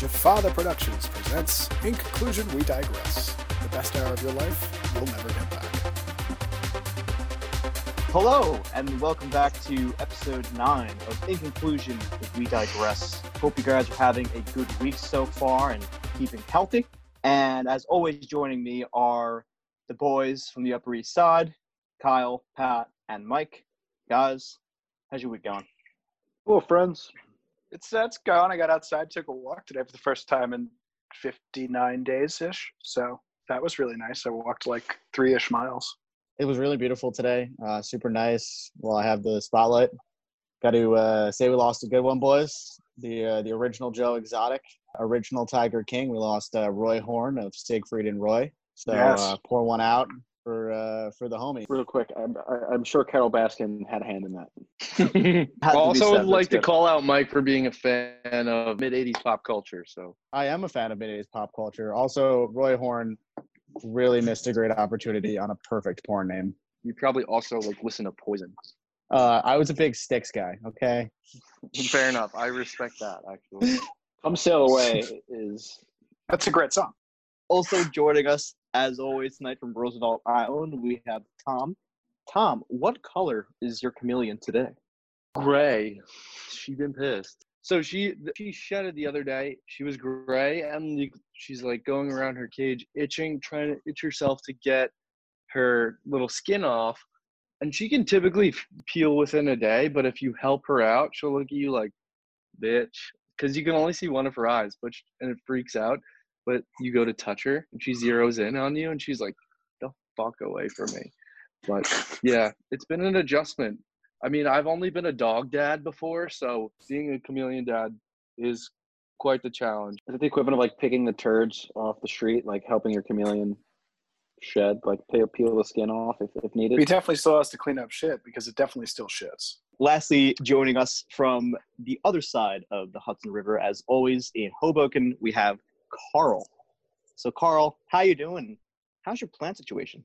Jafada Productions presents In Conclusion We Digress. The best hour of your life you'll never get back. Hello, and welcome back to episode 9 of In Conclusion We Digress. Hope you guys are having a good week so far and keeping healthy. And as always, joining me are the boys from the Upper East Side Kyle, Pat, and Mike. Guys, how's your week going? Hello, friends. It's that's gone. I got outside, took a walk today for the first time in 59 days ish. So that was really nice. I walked like three ish miles. it was really beautiful today. Uh, super nice. Well, I have the spotlight. Got to uh, say we lost a good one, boys. The uh, the original Joe Exotic, original Tiger King. We lost uh, Roy Horn of Siegfried and Roy. So Yes. uh, pour one out for uh, for the homie. Real quick, I'm, I- I'm sure Carole Baskin had a hand in that. Had also would that's like to good. call out Mike for being a fan of mid '80s pop culture. So I am a fan of mid '80s pop culture. Also, Roy Horn really missed a great opportunity on a perfect porn name. you probably also like listen to Poison. Uh, I was a big Styx guy. Okay, Fair enough. I respect that actually. Come Sail Away is That's a great song. Also joining us, as always, tonight from Roosevelt Island, we have Tom. Tom, what color is your chameleon today? Gray. She been pissed. So she she shedded the other day. She was gray, and she's like going around her cage, itching, trying to itch herself to get her little skin off. And she can typically peel within a day, but if you help her out, she'll look at you like, bitch, because you can only see one of her eyes, but sh- and it freaks out. But you go to touch her, and she zeroes in on you, and she's like, "The fuck away from me." But yeah, it's been an adjustment. I mean, I've only been a dog dad before, so being a chameleon dad is quite the challenge. is it the equivalent of like picking the turds off the street, like helping your chameleon shed, like peel, peel the skin off if, if He needed? definitely still has to clean up shit because it definitely still shits. Lastly, joining us from the other side of the Hudson River, as always, in Hoboken, we have Carl. So, Carl, how you doing? How's your plant situation?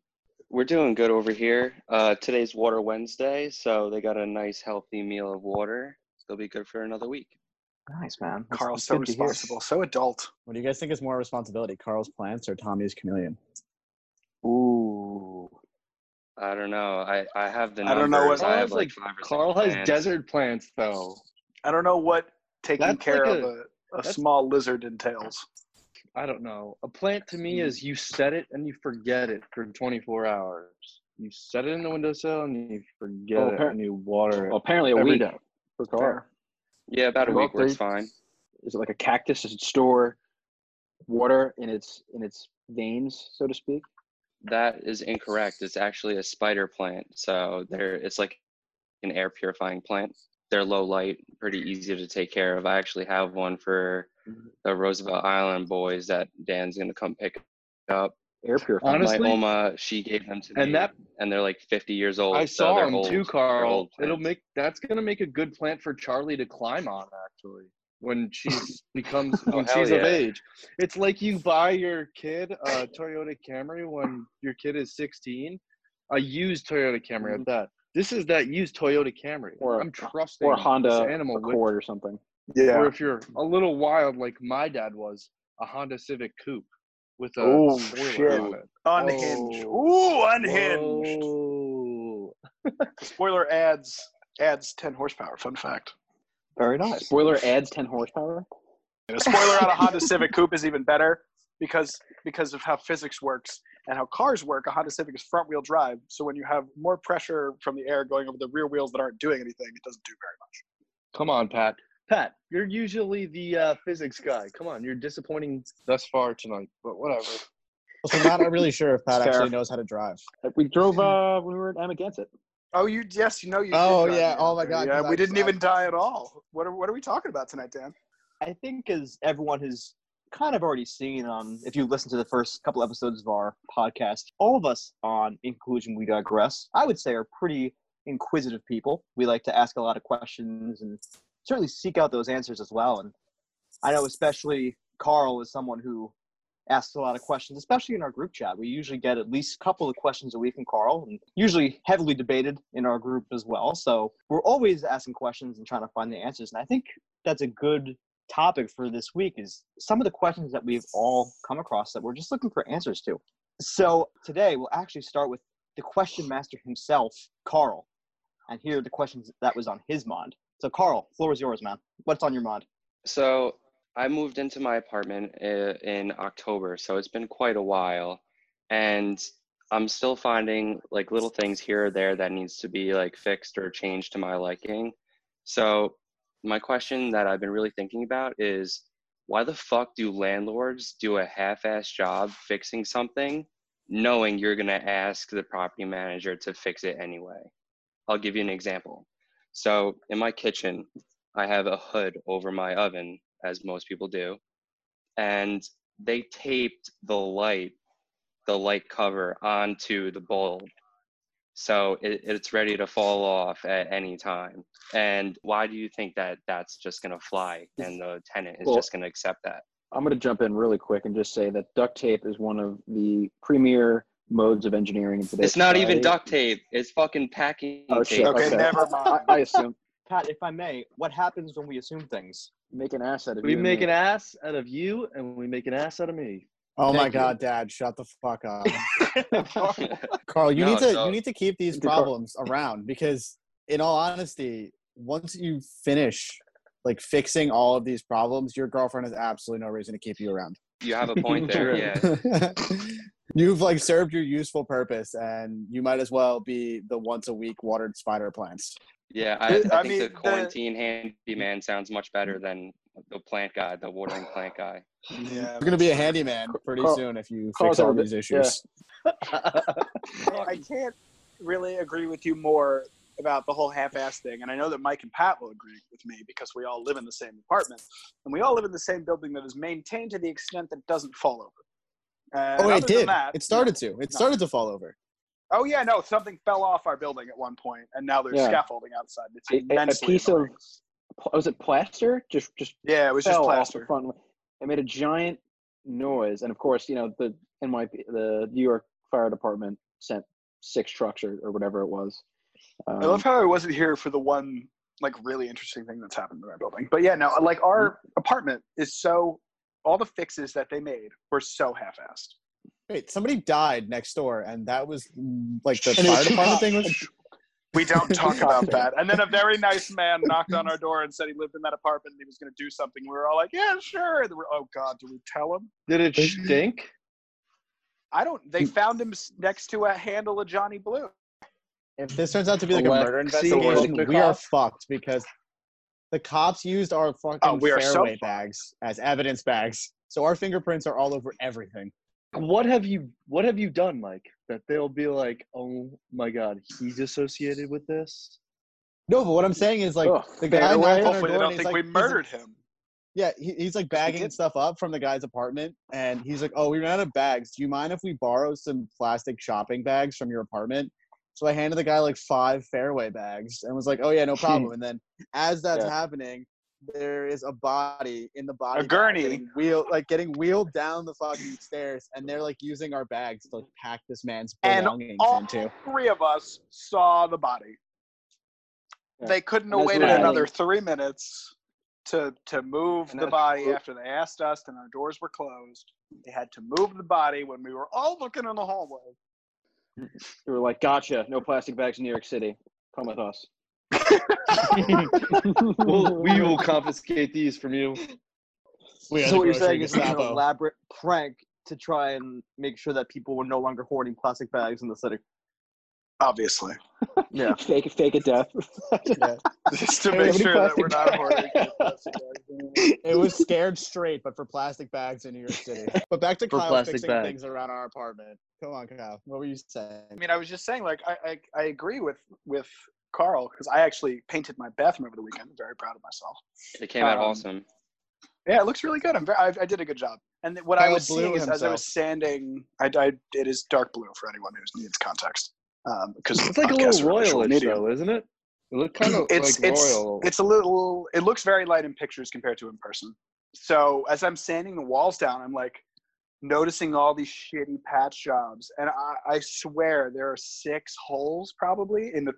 We're doing good over here. Uh, today's Water Wednesday, so they got a nice healthy meal of water. They'll be good for another week. Nice, man. That's- Carl's that's so good to hear. responsible, so adult. what do you guys think is more responsibility, Carl's plants or Tommy's chameleon? Ooh. I don't know. I, I have the I don't know what- I have Carl's like like- five or six Carl has plants. desert plants though. I don't know what taking That's care like of a- a, a that's- small lizard entails. I don't know. A plant to me is you set it and you forget it for 24 hours. You set it in the windowsill and you forget Oh, it and you water it. Apparently a week for Carl. Yeah, about a week works fine. Is it like a cactus? Does it store water in its in its veins, so to speak? That is incorrect. It's actually a spider plant. So they're it's like an air purifying plant. They're low light, pretty easy to take care of. I actually have one for. The Roosevelt Island boys that Dan's gonna come pick up. Air purifying. Honestly- My Oma, she gave them to me, And that and they're like 50 years old. I so saw they're old. too, Carl. It'll make that's gonna make a good plant for Charlie to climb on actually when she's becomes Oh, when hell she's of age. It's like you buy your kid a Toyota Camry when your kid is 16, a used Toyota Camry at mm-hmm. that. This is that used Toyota Camry. Or- I'm trusting or a this Honda animal with, or something. Yeah. or if you're a little wild like my dad was, a Honda Civic Coupe with a Oh, spoiler shit. on it. Unhinged. Whoa. Ooh, unhinged. Whoa. Oh. Spoiler adds adds 10 horsepower. Fun fact. Very nice. Spoiler adds 10 horsepower. And a spoiler on a Honda Civic Coupe is even better because because of how physics works and how cars work. A Honda Civic is front wheel drive, so when you have more pressure from the air going over the rear wheels that aren't doing anything, it doesn't do very much. Come on, Pat. Pat, you're usually the uh, physics guy. Come on, you're disappointing thus far tonight, but whatever. So I'm not really sure if Pat Fair. actually knows how to drive. We drove uh when we were at Amagansett. Oh, you yes, you know you. Oh, drive yeah. me Oh, my. God, Yeah, 'cause we I- didn't even die at all. What are what are we talking about tonight, Dan? I think as everyone has kind of already seen on if you listen to the first couple episodes of our podcast, all of us on In Conclusion We Digress, I would say are pretty inquisitive people. We like to ask a lot of questions and certainly seek out those answers as well. And I know especially Carl is someone who asks a lot of questions, especially in our group chat. We usually get at least a couple of questions a week from Carl, and usually heavily debated in our group as well. So we're always asking questions and trying to find the answers. And I think that's a good topic for this week is some of the questions that we've all come across that we're just looking for answers to. So today we'll actually start with the question master himself, Carl, and here are the questions that was on his mind. So Carl, floor is yours, man. What's on your mind? So I moved into my apartment uh, in October, so it's been quite a while, and I'm still finding like little things here or there that needs to be like fixed or changed to my liking. So my question that I've been really thinking about is why the fuck do landlords do a half-ass job fixing something knowing you're going to ask the property manager to fix it anyway? I'll give you an example. So in my kitchen, I have a hood over my oven, as most people do, and they taped the light, the light cover onto the bulb. So it, it's ready to fall off at any time. And why do you think that that's just going to fly and the tenant is Well, just going to accept that? I'm going to jump in really quick and just say that duct tape is one of the premier modes of engineering in today's It's not even duct tape. It's fucking packing Oh, tape. shit. Okay, Okay. never mind. I assume Pat, if I may, what happens when we assume things? make an ass out of We you and make an ass out of you, and we make an ass out of me. Oh my you. God, Dad, shut the fuck up. Carl, you No, need to so- you need to keep these problems around because, in all honesty, once you finish like fixing all of these problems, your girlfriend has absolutely no reason to keep you around. you have a point there. Yeah. You've like served your useful purpose, and you might as well be the once a week watered spider plants. Yeah, I, I, I think mean, the the- quarantine handyman sounds much better than the plant guy, the watering plant guy. Yeah, You're gonna be a handyman pretty Carl- soon if you Carl's fix all ever these been- issues. I can't really agree with you more about the whole half-ass thing, and I know that Mike and Pat will agree with me because we all live in the same apartment, and we all live in the same building that is maintained to the extent that it doesn't fall over. And Oh, it did. that- it started to. It No. started to fall over. Oh yeah, no, something fell off our building at one point, and now there's Yeah. scaffolding outside. It's A- a- a piece of- annoying. Pl- Was it plaster? Just just yeah, it was just fell off plaster. the front. It made a giant noise, and of course, you know the NYP, the New York Fire Department sent six trucks or, or whatever it was. Um, I love how I wasn't here for the one like really interesting thing that's happened in our building. But yeah, no, like our apartment is so all the fixes that they made were so half-assed. Wait, somebody died next door, and that was like the fire department thing was. We don't talk about that. And then a very nice man knocked on our door and said he lived in that apartment and he was going to do something. We were all like, "Yeah, sure." And we're, oh God, do we tell him? Did it stink? I don't. They found him next to a handle of Johnny Blue. If this turns out to be like a murder investigation, we are fucked because the cops used our fucking Oh, we are so fairway bags as evidence bags. So our fingerprints are all over everything. What have you What have you done, Mike? That they'll be like, "Oh my God, he's associated with this." No, but what I'm saying is like Ugh, the guy fairway? on our Hopefully, they door don't he's think like, we murdered him. yeah, he, he's like bagging stuff up from the guy's apartment, and he's like, "Oh, we ran out of bags. Do you mind if we borrow some plastic shopping bags from your apartment?" So I handed the guy like five fairway bags and was like, "Oh yeah, no problem." and then as that's Yeah. happening, there is a body in the body bag gurney. getting wheel like getting wheeled down the fucking stairs, and they're like using our bags to like pack this man's belongings And all into. three of us saw the body. Yeah. They couldn't And have waited we're another three minutes to to move And the body after they asked us and our doors were closed. They had to move the body when we were all looking in the hallway. They were like, "Gotcha, no plastic bags in New York City. Come with us." well, we will confiscate these from you. We so what you're saying is it's an elaborate prank to try and make sure that people were no longer hoarding plastic bags in the city. Obviously, Yeah. fake fake a death. just to make sure that we're not hoarding. it was scared straight, but for plastic bags in New York City. But back to For Kyle fixing bags. things around our apartment. Come on, Kyle. What were you saying? I mean, I was just saying, like, I I, I agree with with Carl because I actually painted my bathroom over the weekend. I'm very proud of myself. It came out Um, awesome. Yeah, it looks really good. I'm very, I, I did a good job. And what I was seeing is as I was sanding, I, I it is dark blue for anyone who needs context. Um, because It's like a little royalish, though, isn't it? It looked kind of It's like it's royal. it's a little. It looks very light in pictures compared to in person. So as I'm sanding the walls down, I'm like noticing all these shitty patch jobs, and I, I swear there are six holes probably in the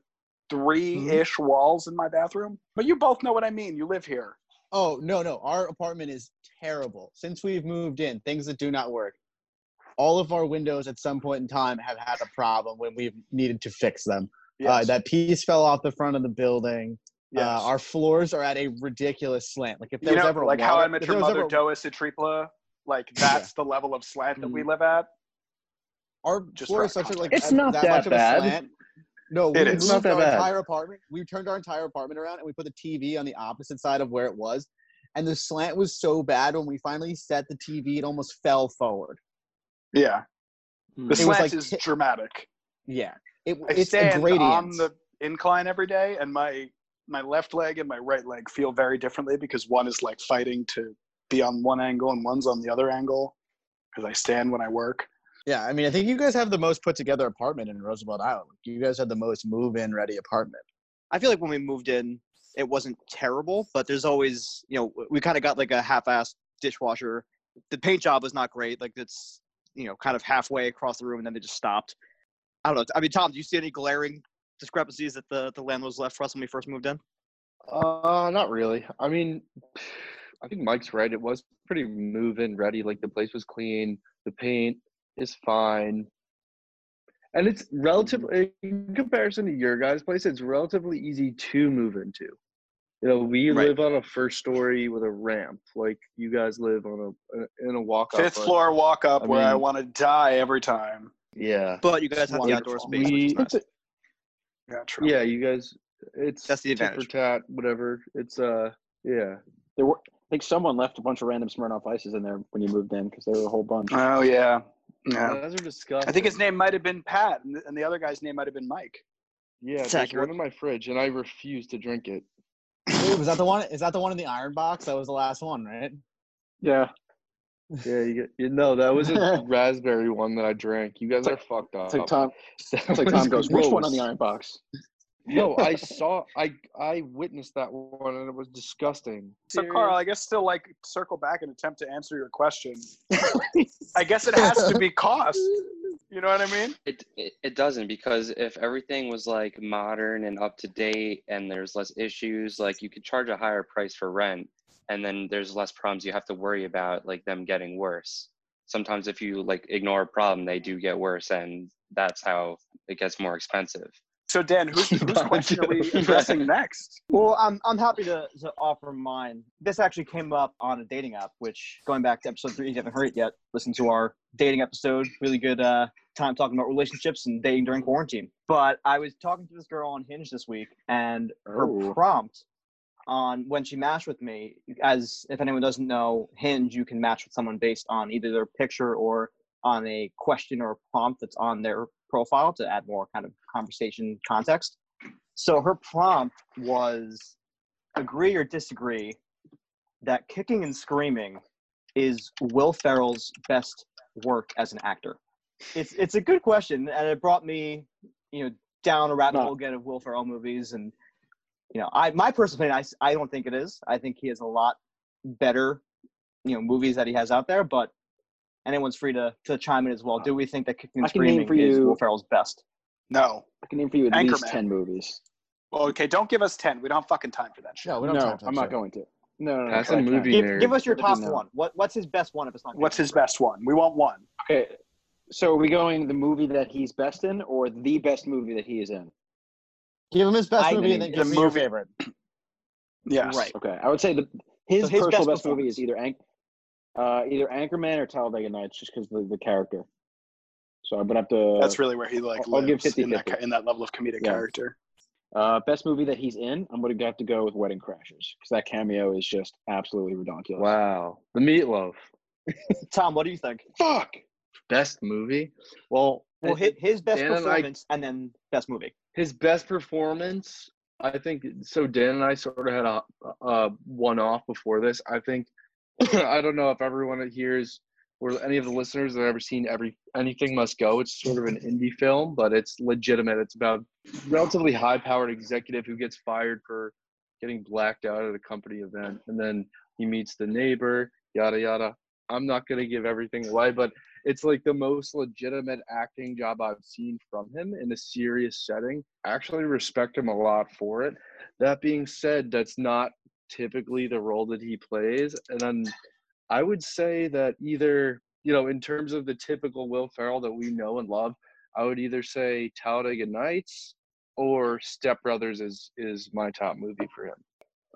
three-ish walls in my bathroom. But you both know what I mean. You live here. Oh no, no, our apartment is terrible. Since we've moved in, things that do not work. All of our windows at some point in time have had a problem when we've needed to fix them. Uh, that piece fell off the front of the building. Yes. Uh, our floors are at a ridiculous slant. Like if there you was know, ever a like how I met if your mother, ever- Doa Citripla, like that's the level of slant that we live at. our just floor is such a like It's not that, that much of a bad. slant. No, we It moved. Not that our bad. entire apartment. We turned our entire apartment around and we put the TV on the opposite side of where it was. And the slant was so bad when we finally set the TV, it almost fell forward. Yeah, Hmm. the was slant like is dramatic. Yeah, it, I it's a stand gradient. on the incline every day, and my my left leg and my right leg feel very differently because one is like fighting to be on one angle and one's on the other angle because I stand when I work. Yeah, I mean, I think you guys have the most put together apartment in Roosevelt Island. You guys have the most move-in ready apartment. I feel like when we moved in, it wasn't terrible, but there's always, you know, we kind of got like a half-assed dishwasher. The paint job was not great. Like it's, you know, kind of halfway across the room, and then they just stopped. I don't know. I mean, Tom, do you see any glaring discrepancies that the the landlords left for us when we first moved in? Uh, not really. I mean, I think Mike's right. It was pretty move-in ready. Like the place was clean. The paint is fine. And it's relatively, in comparison to your guys' place, it's relatively easy to move into. You know, we Right. live on a first story with a ramp. Like you guys live on a in a walk up. Fifth floor walk up I where I want to die every time. Yeah. But you guys have the outdoor Wonderful. space, which is We- nice. Yeah, true. Yeah, you guys. It's That's the advantage. tat, whatever. It's uh, yeah. There were, I think someone left a bunch of random Smirnoff Ices in there when you moved in because there were a whole bunch. Oh yeah, yeah. You guys are disgusting. I think his name might have been Pat, and the, and the other guy's name might have been Mike. Yeah, It's there's accurate. one in my fridge, and I refuse to drink it. Wait, was that the one? Is that the one in the iron box? That was the last one, right? Yeah, Yeah, you get. You know, that was a raspberry one that I drank. You guys It's like- are fucked up. it's like Tom. It's like Tom goes, "Which one on the iron box?" No, I saw. I I witnessed that one, and it was disgusting. So Carl, I guess still like circle back and attempt to answer your question. I guess it has to be cost. You know what I mean? It, it it doesn't because if everything was like modern and up to date and there's less issues, like you could charge a higher price for rent and then there's less problems you have to worry about like them getting worse. Sometimes if you like ignore a problem, they do get worse and that's how it gets more expensive. So Dan, who's, whose question are we addressing next? Well, I'm I'm happy to, to offer mine. This actually came up on a dating app, which going back to episode three, if you haven't heard it yet, listen to our dating episode. Really good uh, time talking about relationships and dating during quarantine. But I was talking to this girl on Hinge this week, and her Oh. prompt on when she matched with me, as if anyone doesn't know, Hinge you can match with someone based on either their picture or on a question or a prompt that's on their profile to add more kind of conversation context. So her prompt was agree or disagree that kicking and screaming is Will Ferrell's best work as an actor. It's it's a good question, and it brought me, you know, down a rabbit hole again of Will Ferrell movies, and you know, I my personal opinion, I I don't think it is. I think he has a lot better, you know, movies that he has out there, but anyone's free to to chime in as well. Do we think that kicking and I can name screaming for is you- Will Ferrell's best? No. I can name for you at least Anchorman. ten movies. Well, okay, don't give us ten. We don't have fucking time for that shit. No, we don't have No, time I'm not going to. No, no, no. That's but a I movie Give, nerd. give us your top do one. What what's his best one if it's not? What's his and Screaming? best one? We want one. Okay, so are we going the movie that he's best in, or the best movie that he is in? Give him his best I movie and then give the me your favorite. Yes. Right. Okay, I would say the his, So his personal best best, movie is either Anch- uh, either Anchorman or Talladega Nights, just because the, the character. So I'm gonna have to. That's really where he like I'll- I'll give lives in that 50-50. in that level of comedic Yeah. character. uh, best movie that he's in. I'm gonna have to go with Wedding Crashers because that cameo is just absolutely ridiculous. Wow, the meatloaf. Tom, what do you think? Fuck. Best movie. Well, Well, it- his, his best Dan and I- performance and then best movie. his best performance i think so dan and i sort of had a, a one off before this i think i don't know if everyone here is or any of the listeners that have ever seen every anything must go it's sort of an indie film but it's legitimate it's about relatively high powered executive who gets fired for getting blacked out at a company event and then he meets the neighbor yada yada i'm not going to give everything away but it's like the most legitimate acting job I've seen from him in a serious setting. I actually respect him a lot for it. That being said, that's not typically the role that he plays, and then I would say that either you know, in terms of the typical Will Ferrell that we know and love, I would either say Talladega Nights or Step Brothers is is my top movie for him.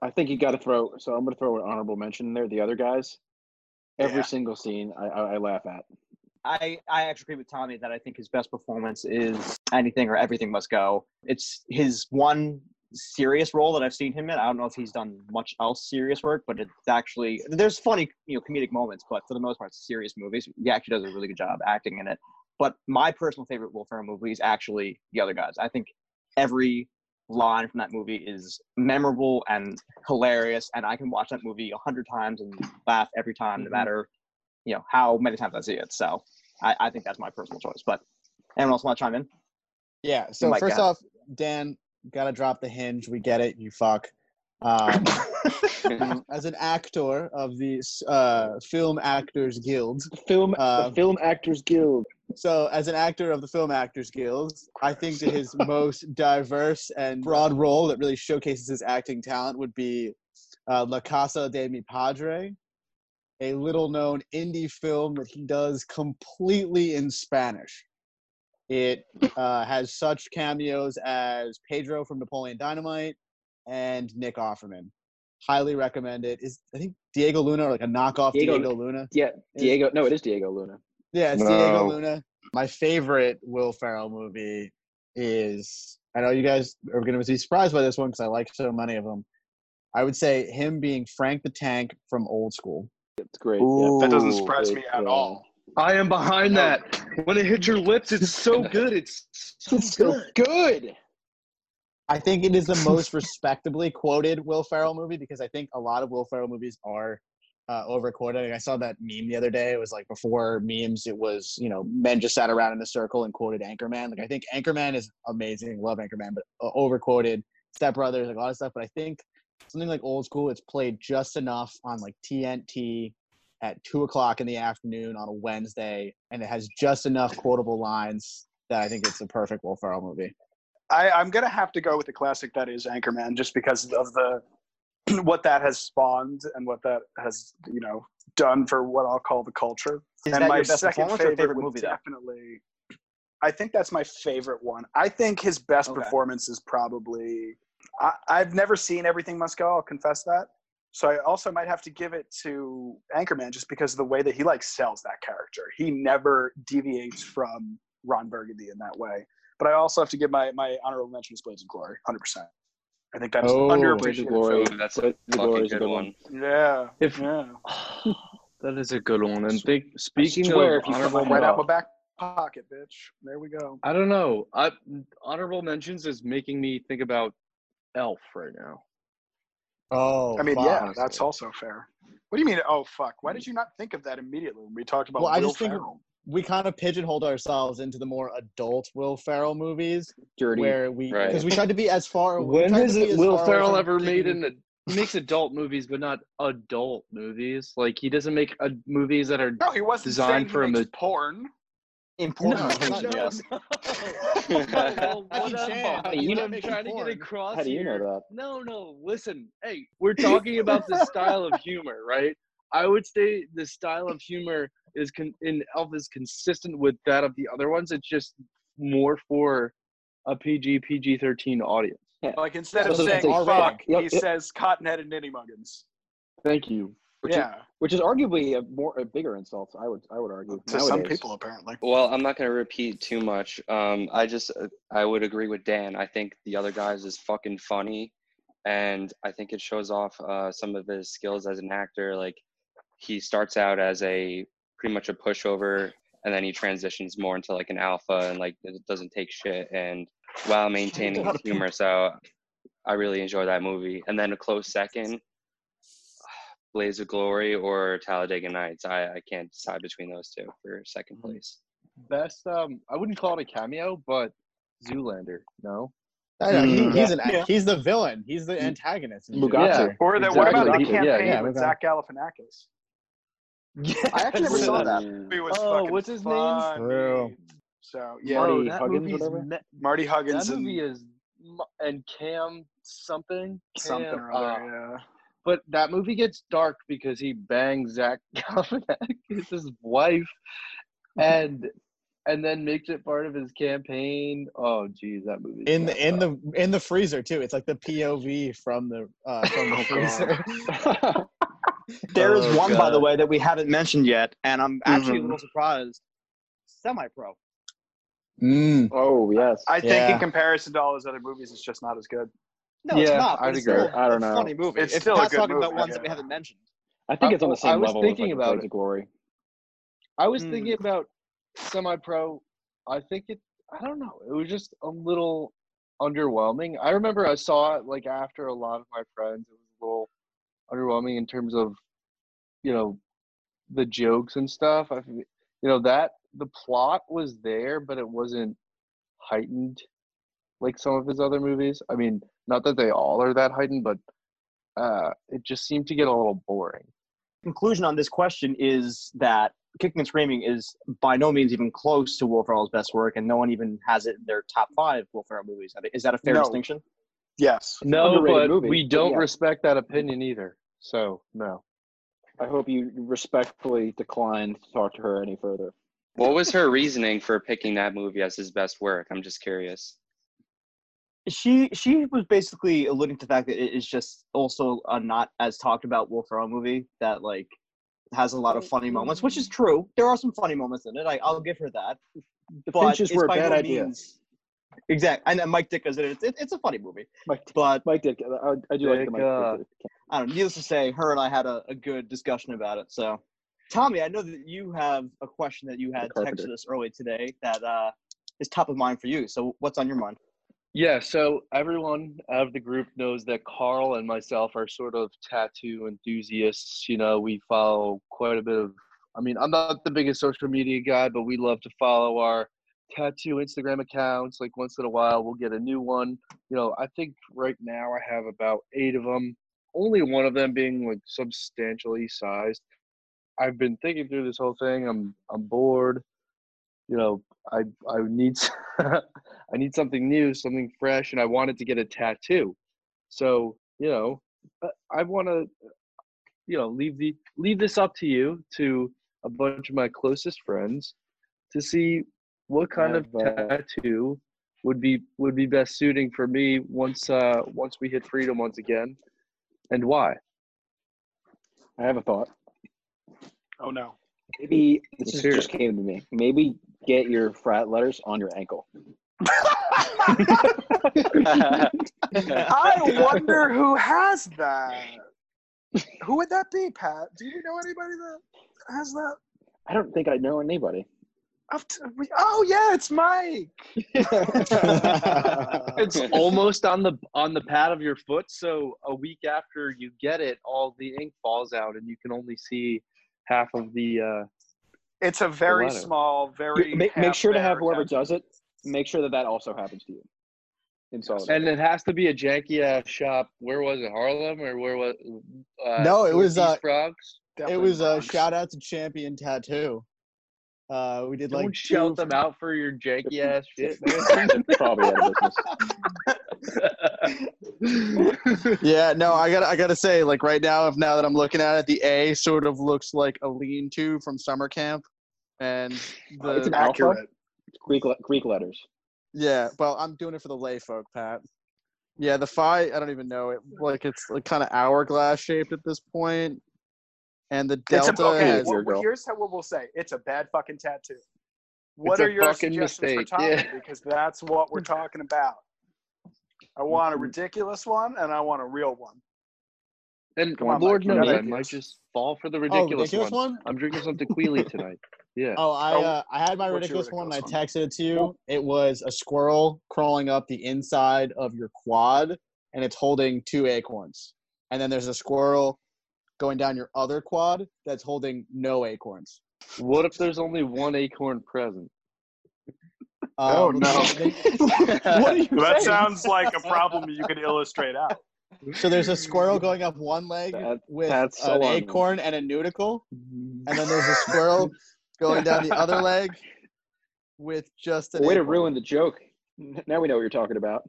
I think you got to throw. So I'm going to throw an honorable mention in there. The other guys, every Yeah. single scene, I, I, I laugh at. I, I actually agree with Tommy that I think his best performance is Anything or Everything Must Go. It's his one serious role that I've seen him in. I don't know if he's done much else serious work, but it's actually there's funny, you know, comedic moments, but for the most part, it's serious movies. He actually does a really good job acting in it. But my personal favorite Will Ferrell movie is actually The Other Guys. I think every line from that movie is memorable and hilarious, and I can watch that movie a hundred times and laugh every time, no Mhm. matter you know how many times I see it. So I, I think that's my personal choice. But anyone else want to chime in? Yeah. So Mike first off, Dan, gotta drop the hinge. We get it. You fuck. Um, as an actor of the uh, Film Actors Guild, Film, Uh, the Film Actors Guild. so as an actor of the Film Actors Guild, I think that his most diverse and broad role that really showcases his acting talent would be uh, La Casa de Mi Padre, a little known indie film that he does completely in Spanish. It uh, has such cameos as Pedro from Napoleon Dynamite and Nick Offerman. Highly recommend it. Is I think Diego Luna or like a knockoff Diego- Diego Luna? Yeah, Diego. No, it is Diego Luna. Yeah, it's Diego Luna. My favorite Will Ferrell movie is. I know you guys are going to be surprised by this one because I like so many of them. I would say him being Frank the Tank from Old School. It's great. That doesn't Ooh, surprise me at yeah. all. I am behind that. When it hits your lips, it's so good. It's so It's so good. good. I think it is the most respectably quoted Will Ferrell movie because I think a lot of Will Ferrell movies are uh, overquoted. I saw that meme the other day. It was like before memes, it was you know men just sat around in a circle and quoted Anchorman. Like I think Anchorman is amazing. Love Anchorman, but uh, overquoted. Step Brothers, like a lot of stuff. But I think something like Old School, it's played just enough on like TNT at two o'clock in the afternoon on a Wednesday, and it has just enough quotable lines that I think it's a perfect Will Ferrell movie. I, I'm gonna have to go with the classic that is Anchorman, just because of the what that has spawned and what that has you know done for what I'll call the culture. Is and that my your best second favorite, favorite would movie, though? definitely. I think that's my favorite one. I think his best Okay. performance is probably. I, I've never seen Everything Must Go. I'll confess that. So I also might have to give it to Anchorman just because of the way that he like sells that character. He never deviates from Ron Burgundy in that way. But I also have to give my my honorable mention to Blades of Glory, hundred percent. I think that's Oh, an Blades of underappreciated Glory. film. That's a Blades Glory fucking is good one. Yeah, If- yeah. that is a good one. And think, speaking Swear, of if you put honorable, right out my men- back pocket, bitch. There we go. I don't know. I, honorable mentions is making me think about Elf right now. Oh, I mean, fuck. yeah, that's also fair. What do you mean? Oh fuck! Why did you not think of that immediately when we talked about it? Well, I Will just think- we kind of pigeonholed ourselves into the more adult Will Ferrell movies, Dirty. where we Right. because we tried to be as far. we When has it, Will Ferrell ever made taking- an? He makes adult movies, but not adult movies. Like he doesn't make uh, movies that are. No, he wasn't Designed for he a ma- porn. Important. No, no, yes. well, Jackie whatever. Chan, he's What not I'm making trying to get across How do you know that? No, no. Listen, hey, we're talking about the style of humor, right? I would say the style of humor is con- in Elf is consistent with that of the other ones. It's just more for a PG PG thirteen audience. Like instead So of saying fuck, Yep, he yep. says cotton-headed nitty muggins. Thank you. Which is- yeah, Which is arguably a more a bigger insult. I would I would argue. to some people apparently. Well, I'm not going to repeat too much. Um, I just uh, I would agree with Dan. I think the other guys is fucking funny, and I think it shows off uh, some of his skills as an actor. Like he starts out as a pretty much a pushover, and then he transitions more into like an alpha and like it doesn't take shit and while maintaining his humor. So I really enjoy that movie. And then a close second, Blades of Glory or Talladega Nights. I, I can't decide between those two for second Mm-hmm. place. Best. Um, I wouldn't call it a cameo, but Zoolander. No. I know, he, Mm. he's an Yeah. he's the villain. He's the antagonist. in Mugatu. Zoolander. Or the, what about the Exactly. campaign Yeah, yeah, with we Zach Galifianakis? I actually never saw that. It was Oh, fucking what's his name? funny. True. So yeah, Marty that Huggins, movie's whatever? me- Marty Huggins that and movie is mu- and Cam something. Cam, something or uh, other. Yeah. but that movie gets dark because he bangs Zach Galifianakis, his wife, and and then makes it part of his campaign. Oh, geez, that movie. in the in the in the freezer too. It's like the POV from the uh, from the Oh, freezer. There is Oh, one, by the way, that we haven't mentioned yet, and I'm actually a Mhm. little surprised. Semi-pro. Mm. oh yes. I think Yeah. in comparison to all his other movies, it's just not as good. No, it's not. I'd it's agree. still I don't a know. funny movie. It's if still a Pat's good talking about ones yeah. that we haven't mentioned. I think it's on the same I was level thinking as like about Blades it. Glory. I was Hmm. thinking about semi-pro. I think it. I don't know. It was just a little underwhelming. I remember I saw it like after a lot of my friends. It was a little underwhelming in terms of, you know, the jokes and stuff. I, you know that the plot was there, but it wasn't heightened like some of his other movies. I mean, not that they all are that heightened, but uh, it just seemed to get a little boring. Conclusion on this question is that Kicking and Screaming is by no means even close to Will Ferrell's best work, and no one even has it in their top five Will Ferrell movies. Is that a fair No. distinction? Yes. No, but movie, we don't yeah. respect that opinion either. So no. I hope you respectfully decline to talk to her any further. What was her reasoning for picking that movie as his best work? I'm just curious. She she was basically alluding to the fact that it is just also a not as talked about Will Ferrell movie that like has a lot of funny moments, which is true. There are some funny moments in it. I, I'll give her that. The But Finches were a bad no idea. means- Exactly, and then Mike Ditka is in it. It's, it's a funny movie, Mike, but Mike did. I, I do like the Mike Ditka, Dick. I don't know. Needless to say, her and I had a, a good discussion about it. So, Tommy, I know that you have a question that you had texted us early today that uh, is top of mind for you. So, what's on your mind? Yeah, so everyone of the group knows that Carl and myself are sort of tattoo enthusiasts. You know, we follow quite a bit of I mean, I'm not the biggest social media guy, but we love to follow our tattoo Instagram accounts. Like once in a while, we'll get a new one. You know, I think right now I have about eight of them. Only one of them being like substantially sized. I've been thinking through this whole thing. I'm I'm bored. You know, I I need I need something new, something fresh, and I wanted to get a tattoo. So you know, uh, I want to you know leave the leave this up to you to a bunch of my closest friends to see what kind of uh, tattoo would be would be best suiting for me once uh once we hit freedom once again and why I have a thought. Oh no. Maybe this is, just came to me. Maybe get your frat letters on your ankle. I wonder who has that. Who would that be, Pat? Do you know anybody that has that? I don't think I know anybody. Up to- Oh yeah, it's Mike. it's almost on the on the pad of your foot so a week after you get it all the ink falls out and you can only see half of the uh It's a very small, very. make, make sure to have whoever does it. Make sure that that also happens to you. In and it has to be a janky ass shop where was it harlem or where was uh No, it was, Northeast uh, Bronx? it was a Bronx. shout out to Champion Tattoo. Uh, we did don't like shout them out for your janky ass shit man probably out of business. Yeah, no, I got I gotta say, like right now, if now that I'm looking at it, the A sort of looks like a lean-to from summer camp, and the it's an alpha. Accurate. Greek le- Greek letters. yeah, well, I'm doing it for the lay folk, Pat. Yeah, the phi, I don't even know it. Like it's like kind of hourglass shaped at this point, and the It's a, delta okay, has well, Here here's how what we'll say. It's a bad fucking tattoo. What It's are your suggestions mistake, for Tommy? yeah. Because that's what we're talking about. I want a ridiculous one, and I want a real one. and Come on, lord Mike, knows i might just fall for the oh, ridiculous, ridiculous one. one. i'm drinking some tequila tonight yeah Oh, I Oh, uh, I had my what's your ridiculous one. and I texted it to you. It was a squirrel crawling up the inside of your quad, and it's holding two acorns. And then there's a squirrel going down your other quad that's holding no acorns. what if there's only one acorn present Oh, Um, no. they- what you That saying? sounds like a problem you could illustrate out. so there's a squirrel going up one leg That- with that's an alarming. acorn and a noodle, and then there's a squirrel going down the other leg with just an Way to ruin the joke. Now we know what you're talking about.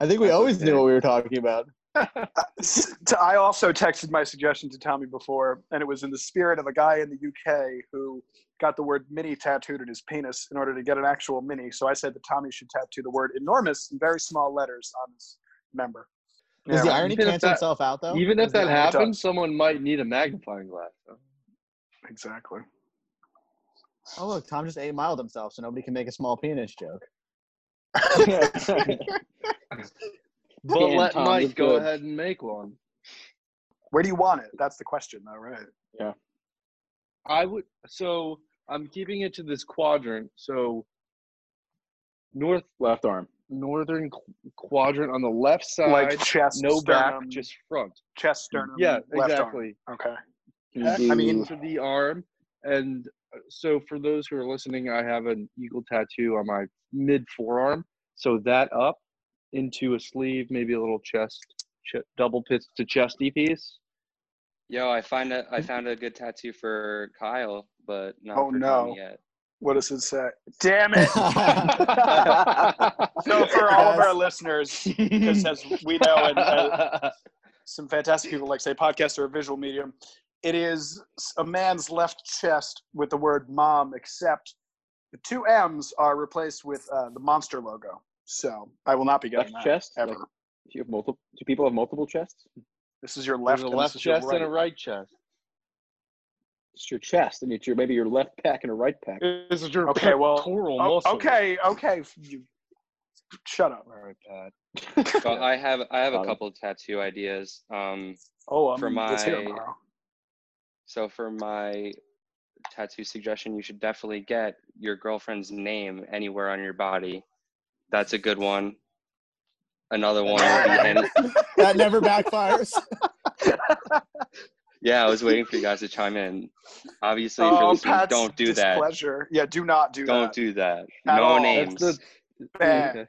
I think we That's always okay. knew what we were talking about. I also texted my suggestion to Tommy before, and it was in the spirit of a guy in the UK who got the word mini tattooed on his penis in order to get an actual mini. So I said that Tommy should tattoo the word enormous in very small letters on his member. Does Yeah, the irony cancel that- itself out though? Even if Does that irony- it does. happens, someone might need a magnifying glass. though. exactly. Oh look, Tom just eight miled himself, so nobody can make a small penis joke. But Damn, let Tom, Mike go good. ahead and make one. Where do you want it? That's the question, though, right? Yeah. I would. So I'm keeping it to this quadrant. So north Left arm. northern qu- quadrant on the left side, like chest, no back, just front. chest, sternum. Yeah, left exactly. Arm. Okay. Can Back you I mean- to the arm, and uh, so for those who are listening, I have an eagle tattoo on my mid forearm. So that up into a sleeve, maybe a little chest, ch- double pitch to chesty piece. Yo, I find a I found a good tattoo for Kyle, but not Oh, for no. Tommy yet. What does it say? Damn it! so for all of our listeners, because as we know, and uh, some fantastic people like say podcast or a visual medium, it is a man's left chest with the word mom, except the two M's are replaced with uh, the monster logo. So I will not be getting left that chest? ever. Like, do you have multiple? Do people have multiple chests? This is your left, There's a and left this is your chest and a right. right chest. It's your chest, and it's your maybe your left pack and a right pack. This is your Okay, pectoral Oh, muscle. okay, okay. You, shut up. All right, Pat. Well, I have I have a Got 'em. couple of tattoo ideas. Um, Oh, I'm For let's hear my- so for my tattoo suggestion, you should definitely get your girlfriend's name anywhere on your body. That's a good one. Another one. would be any- that never backfires. yeah, I was waiting for you guys to chime in. Obviously, for Oh, listeners, Pat's don't do that. displeasure. Yeah, do not do Don't that. do that. At no all. names. That's Bad. Okay.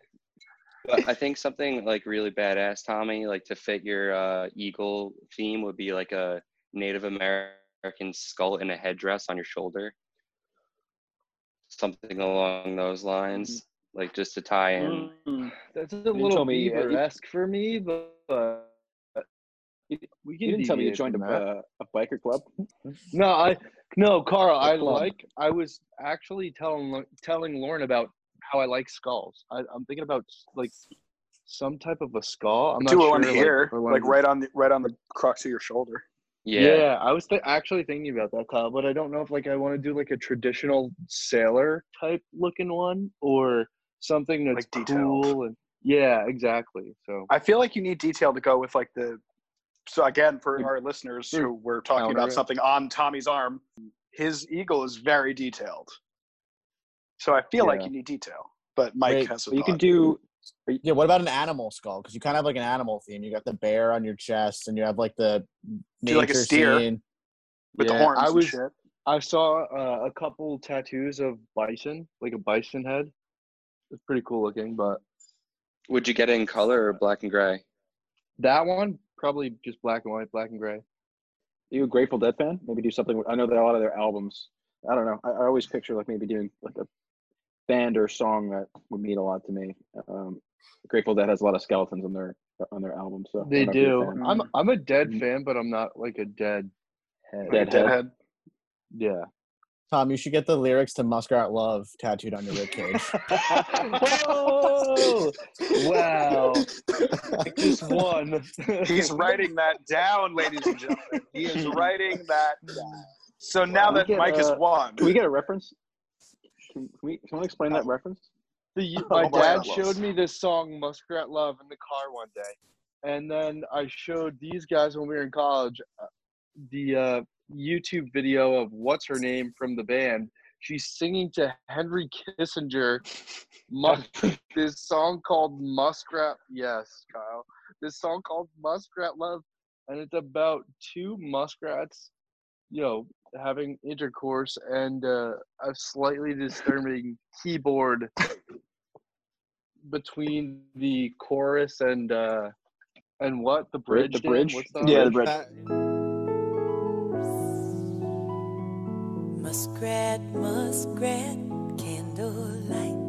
But I think something like really badass, Tommy, like to fit your uh, eagle theme would be like a Native American skull in a headdress on your shoulder. Something along those lines, like just to tie in. Mm. That's a didn't little me, uh, Bieber-esque for me, but uh, You- we can You didn't tell me you joined a, uh, a biker club. No, I no, Carl. I like. I was actually telling telling Lauren about how I like skulls. I, I'm thinking about like some type of a skull. I'm not do sure. one like, here, if I wanna like right on the right on the crux of your shoulder. Yeah. I was th- actually thinking about that, Kyle, but I don't know if like I want to do like a traditional sailor type looking one or something that's Like detailed. cool and yeah, exactly. So I feel like you need detail to go with like the. So again, for our listeners who were talking about it. something on Tommy's arm, his eagle is very detailed. So I feel like you need detail, but Mike Wait, has a But you can do. Yeah, what about an animal skull? Because you kind of have like an animal theme. You got the bear on your chest, and you have like the Do like a steer. scene. with Yeah, the horns I and was- shit. I saw uh, a couple tattoos of bison, like a bison head. It's pretty cool looking, but Would you get it in color or black and gray? that one probably just black and white, black and gray. Are you a Grateful Dead fan? Maybe do something. with- I know that a lot of their albums. I don't know. I, I always picture like maybe doing like a band or song that would mean a lot to me. Um, Grateful Dead has a lot of skeletons on their on their albums. So They don't know if you're a do. fan. I'm I'm a dead Mhm. fan, but I'm not like a dead head. Like a Deadhead. deadhead. Yeah. Tom, you should get the lyrics to Muskrat Love tattooed on your ribcage. Whoa! Wow. Just one. He's writing that down, ladies and gentlemen. He is writing that down. So now we that get, Mike has uh, won, Can we get a reference? Can, can we? Can someone explain that reference? The, Oh, my my dad God. showed me this song Muskrat Love in the car one day, and then I showed these guys when we were in college uh, the uh, YouTube video of what's her name from the band. She's singing to Henry Kissinger this song called Muskrat. Yes, Kyle. This song called Muskrat Love, and it's about two muskrats, you know, having intercourse and uh, a slightly disturbing keyboard between the chorus and uh and what the bridge the bridge? Yeah, the bridge. muskrat, muskrat, candlelight.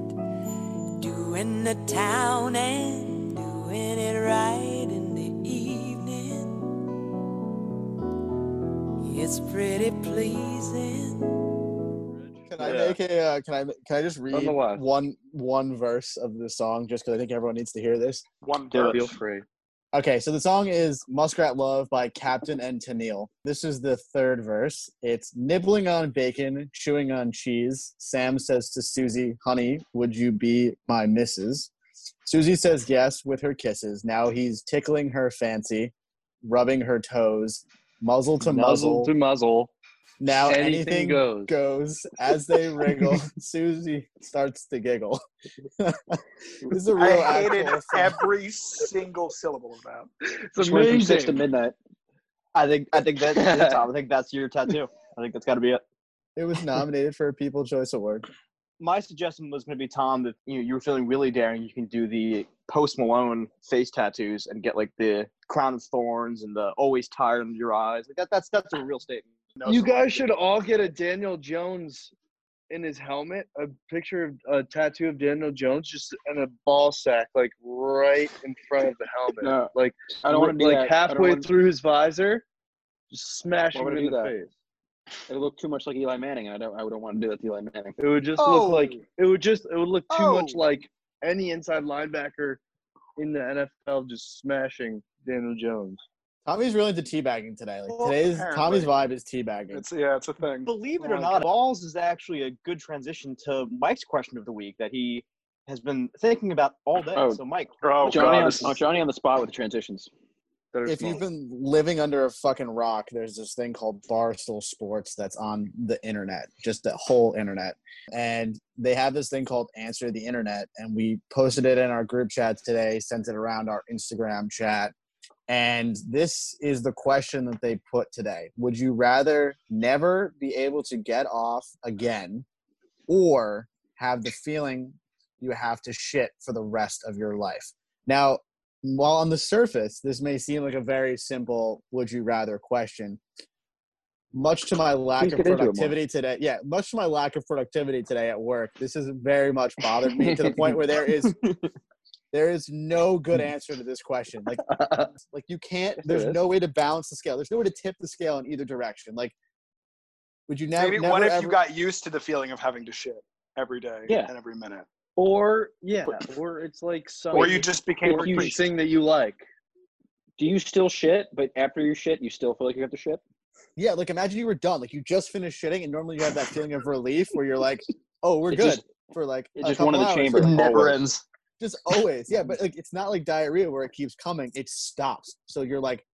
Doing the town and doing it right in the evening. It's pretty pleasing. Can I yeah. make a? Uh, can I? Can I just read one one verse of the song just because I think everyone needs to hear this? One verse. Feel free. Okay, so the song is Muskrat Love by Captain and Tennille. This is the third verse. It's nibbling on bacon, chewing on cheese. Sam says to Susie, Honey, would you be my missus? Susie says yes with her kisses. Now he's tickling her fancy, rubbing her toes, muzzle to muzzle. muzzle to muzzle. Now anything anything, goes. goes. As they wriggle, Susie starts to giggle. this is a real I hated every single syllable of that. It's Just went from six to midnight. I think I think that's it, Tom. I think that's your tattoo. I think that's got to be it. It was nominated for a People Choice Award. My suggestion was going to be Tom that you know, you were feeling really daring. You can do the Post Malone face tattoos and get like the crown of thorns and the always tired under your eyes. Like that, that's that's a real statement. No You guys should all get a Daniel Jones in his helmet, a picture of a tattoo of Daniel Jones, just in a ball sack, like right in front of the helmet, No, like I don't want to do like that. Halfway wanna- through his visor, just smashing Why him in the that? face. It'll look too much like Eli Manning. and I don't. I don't want to do that to Eli Manning. It would just Oh. look like oh. it would just it would look too much Oh. like any inside linebacker in the NFL just smashing Daniel Jones. Tommy's really into teabagging today. Like Well, today's apparently. Tommy's vibe is teabagging. It's yeah, it's a thing. Believe it Oh or not, balls is actually a good transition to Mike's question of the week that he has been thinking about all day. Oh. So, Mike, Oh Johnny, god, on, this oh, is, Johnny on the spot with the transitions. if small. you've been living under a fucking rock, there's this thing called Barstool Sports that's on the internet, just the whole internet. And they have this thing called Answer the Internet. And we posted it in our group chat today, sent it around our Instagram chat. And this is the question that they put today Would you rather never be able to get off again or have the feeling you have to shit for the rest of your life? Now, while on the surface, this may seem like a very simple would you rather question, much to my lack of get into it more. productivity today, yeah, much to my lack of productivity today at work, this has very much bothered me to the point where there is there is no good hmm. answer to this question. Like like you can't there's no way to balance the scale. There's no way to tip the scale in either direction. Like would you never maybe never what if ever, you got used to the feeling of having to shit every day Yeah. and every minute, or yeah, or it's like some or you just became a quirky priest? thing that you like. Do you still shit? But after you shit, you still feel like you have to shit? Yeah, like imagine you were done. Like you just finished shitting and normally you have that feeling of relief where you're like, "Oh, we're It good." just- for like it's a just one of the hours. chambers. it never ends. Just always yeah but like it's not like diarrhea where it keeps coming it stops so you're like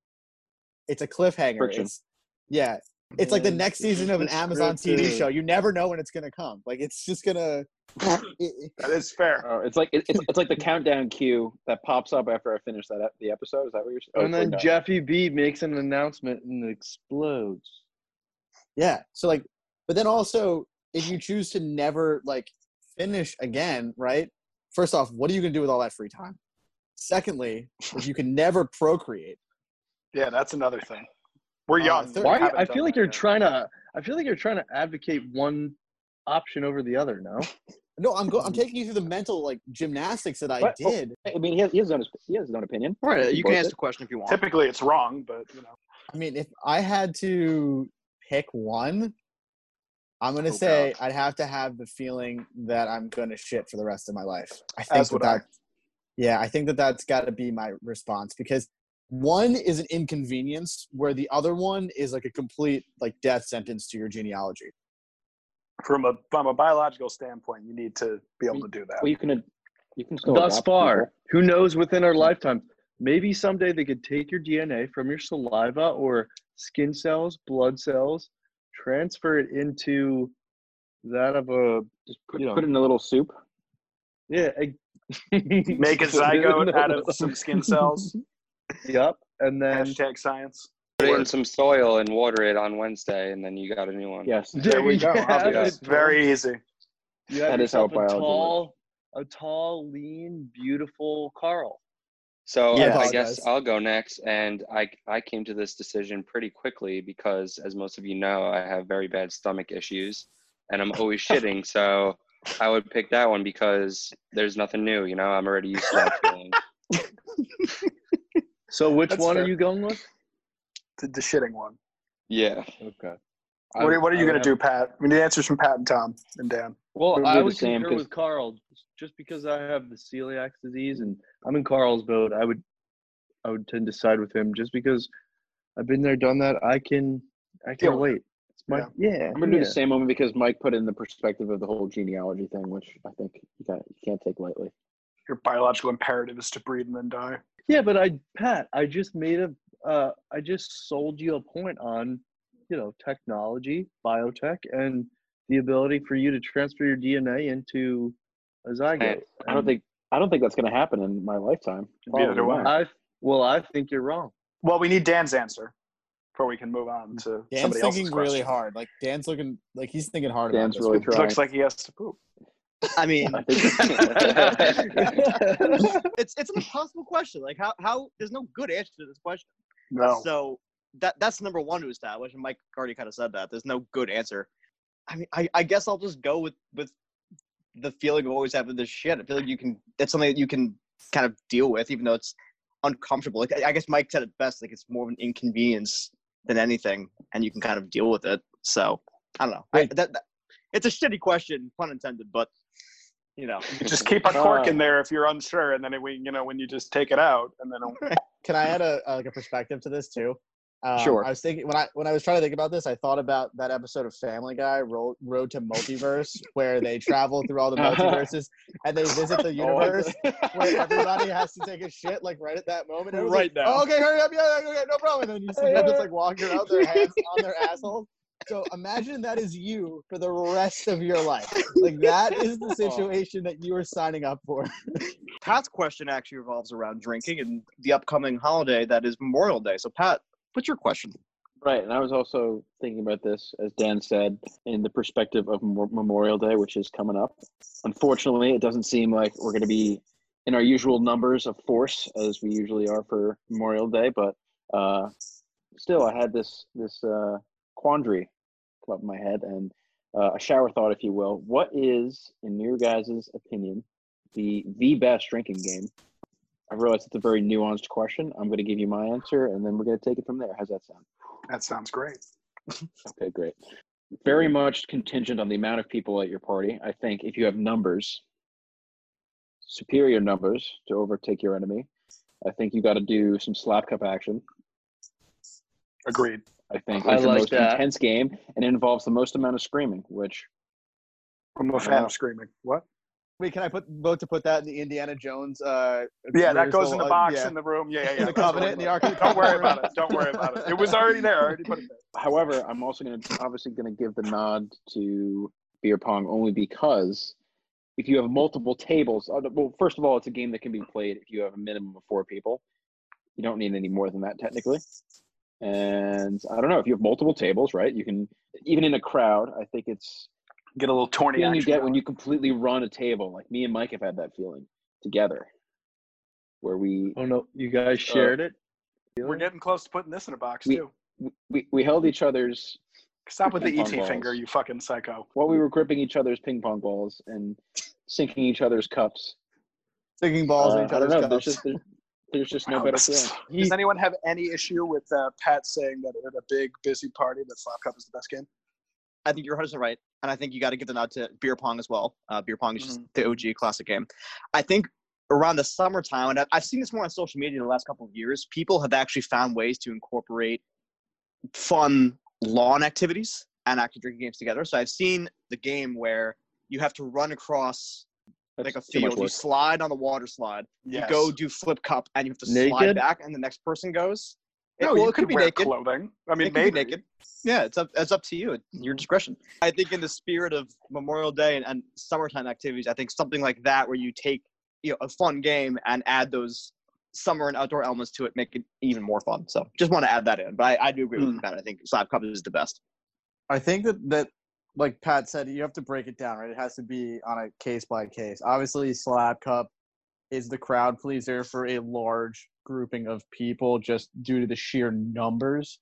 it's a cliffhanger Friction. it's yeah it's like the next season of an amazon tv show you never know when it's gonna come like it's just gonna it, it- That is fair. Oh, it's like it, it's, it's like the countdown cue that pops up after I finish that the episode. Is that what you're saying? Oh, and then Jeffy B makes an announcement and it explodes. yeah so like but then also if you choose to never like finish again right first off what are you gonna do with all that free time secondly if you can never procreate Yeah, that's another thing. We're Uh, young. third- Why? I feel like you're yet. trying to. I feel like you're trying to advocate one option over the other. No. no i'm go- i'm taking you through the mental like gymnastics that i What? Oh, did I mean, he has, he has, his own, he has his own opinion. All right, you can ask it. the question if you want. Typically, it's wrong, but you know. I mean, if I had to pick one, I'm gonna Oh, say I'd have to have the feeling that I'm gonna shit for the rest of my life. I think As that, would I. that yeah, I think that that's got to be my response because one is an inconvenience where the other one is like a complete like death sentence to your genealogy. From a from a biological standpoint, you need to be able to do that. Well, you can you can still Thus far, people. who knows? Within our lifetime, maybe someday they could take your DNA from your saliva or skin cells, blood cells, transfer it into that of a Just put, you know. put in a little soup. yeah. egg- Make a zygote out of some skin cells. Yep, and then Hashtag science. Put it in some soil and water it on Wednesday, and then you got a new one. Yes. There we go. Yeah, Obvious. it's Very easy. You That is how yourself a biology tall, a tall, lean, beautiful Carl. So Yeah, I I guess. I'll go next, and I I came to this decision pretty quickly because, as most of you know, I have very bad stomach issues, and I'm always shitting. So I would pick that one because there's nothing new. You know, I'm already used to that feeling. So which That's one fair. are you going with? The, the shitting one. Yeah. Okay. What are, what are you I going to would do, Pat? We need answers from Pat and Tom and Dan. Well, We'll I do the would same, concur 'cause- with Carl just because I have the celiac disease and I'm in Carl's boat. I would, I would tend to side with him just because I've been there, done that. I can, I Deal can with wait. It's my, yeah. I'm gonna do yeah. the same moment because Mike put in the perspective of the whole genealogy thing, which I think you, got, you can't take lightly. Your biological imperative is to breed and then die. Yeah, but I, Pat, I just made a, uh, I just sold you a point on, you know, technology, biotech, and the ability for you to transfer your DNA into a zygote. I don't think I don't think that's gonna happen in my lifetime. Neither do I. well, I think you're wrong. Well, we need Dan's answer before we can move on to Dan's somebody else's thinking really question. hard. Like Dan's looking like he's thinking hard. Dan's about this. really It trying. looks like he has to poop. I mean, it's it's an impossible question. Like how how there's no good answer to this question. No. So that that's number one to establish, and Mike already kind of said that. There's no good answer. I mean, I, I guess I'll just go with with the feeling of always having this shit. I feel like you can. It's something that you can kind of deal with, even though it's uncomfortable. Like I- I guess Mike said it best. Like it's more of an inconvenience than anything, and you can kind of deal with it. So I don't know. I, that, that it's a shitty question, pun intended, but you know. just keep a cork in there if you're unsure, and then it, we, you know, when you just take it out, and then Can I add a, a like a perspective to this too? Um, Sure. I was thinking when I when I was trying to think about this, I thought about that episode of Family Guy, Road, Road to Multiverse, where they travel through all the multiverses and they visit the universe where everybody has to take a shit like right at that moment. Right like, now. Oh, okay, hurry up, yeah, okay, no problem. And then you see them just like walking around their hands on their assholes. So imagine that is you for the rest of your life. Like that is the situation that you are signing up for. Pat's question actually revolves around drinking and the upcoming holiday that is Memorial Day. So, Pat, what's your question? Right, and I was also thinking about this, as Dan said, in the perspective of Memorial Day, which is coming up. Unfortunately, it doesn't seem like we're going to be in our usual numbers of force as we usually are for Memorial Day, but uh, still, I had this this uh, quandary come up in my head, and uh, a shower thought, if you will. What is, in your guys' opinion, the the best drinking game? I realize it's a very nuanced question. I'm going to give you my answer, and then we're going to take it from there. How's that sound? that sounds great. Okay, great. Very much contingent on the amount of people at your party. I think if you have numbers, superior numbers to overtake your enemy, I think you got to do some slap cup action. Agreed. I think I it's the most that. intense game, and it involves the most amount of screaming. Which I'm a fan Wow. of screaming. What? Wait, can I put vote to put that in the Indiana Jones? Uh, Yeah, that goes rehearsal, in the uh, box yeah. in the room. Yeah, yeah, yeah. In the covenant in the Ark Don't worry about it. Don't worry about it. It was already there. I already put it there. However, I'm also going to obviously going to give the nod to beer pong only because if you have multiple tables, uh, well, first of all, it's a game that can be played if you have a minimum of four people. You don't need any more than that technically. And I don't know if you have multiple tables, right? You can even in a crowd. I think it's Get a little the tourney feeling you action get when you completely run a table. Like me and Mike have had that feeling together, where we Oh no, you guys shared it. We're getting close to putting this in a box We- too. we, we held each other's Stop with the ET pong finger, you fucking psycho. while we were gripping each other's ping pong balls and sinking each other's cups. Sticking balls Uh, in each I don't other's know. There's just there's, there's just no Wow, better this feeling. Does anyone have any issue with uh, Pat saying that at a big, busy party that Slap Cup is the best game? I think you're 100 right, and I think you got to give the nod to beer pong as well. Uh, beer pong is just the OG classic game. I think around the summertime, and I've seen this more on social media in the last couple of years. People have actually found ways to incorporate fun lawn activities and actually drinking games together. So I've seen the game where you have to run across like a field, you slide on the water slide, Yes. you go do flip cup, and you have to slide back, and the next person goes. It- No, well, you it could be wear naked clothing. I mean, it could be naked. Yeah, it's up it's up to you. It's your discretion. I think in the spirit of Memorial Day and, and summertime activities, I think something like that where you take you know a fun game and add those summer and outdoor elements to it, make it even more fun. So just want to add that in. But I, I do agree with hmm. you, Pat. I think Slap Cup is the best. I think that that like Pat said, you have to break it down, right? It has to be on a case by case. Obviously, Slap Cup is the crowd pleaser for a large grouping of people, just due to the sheer numbers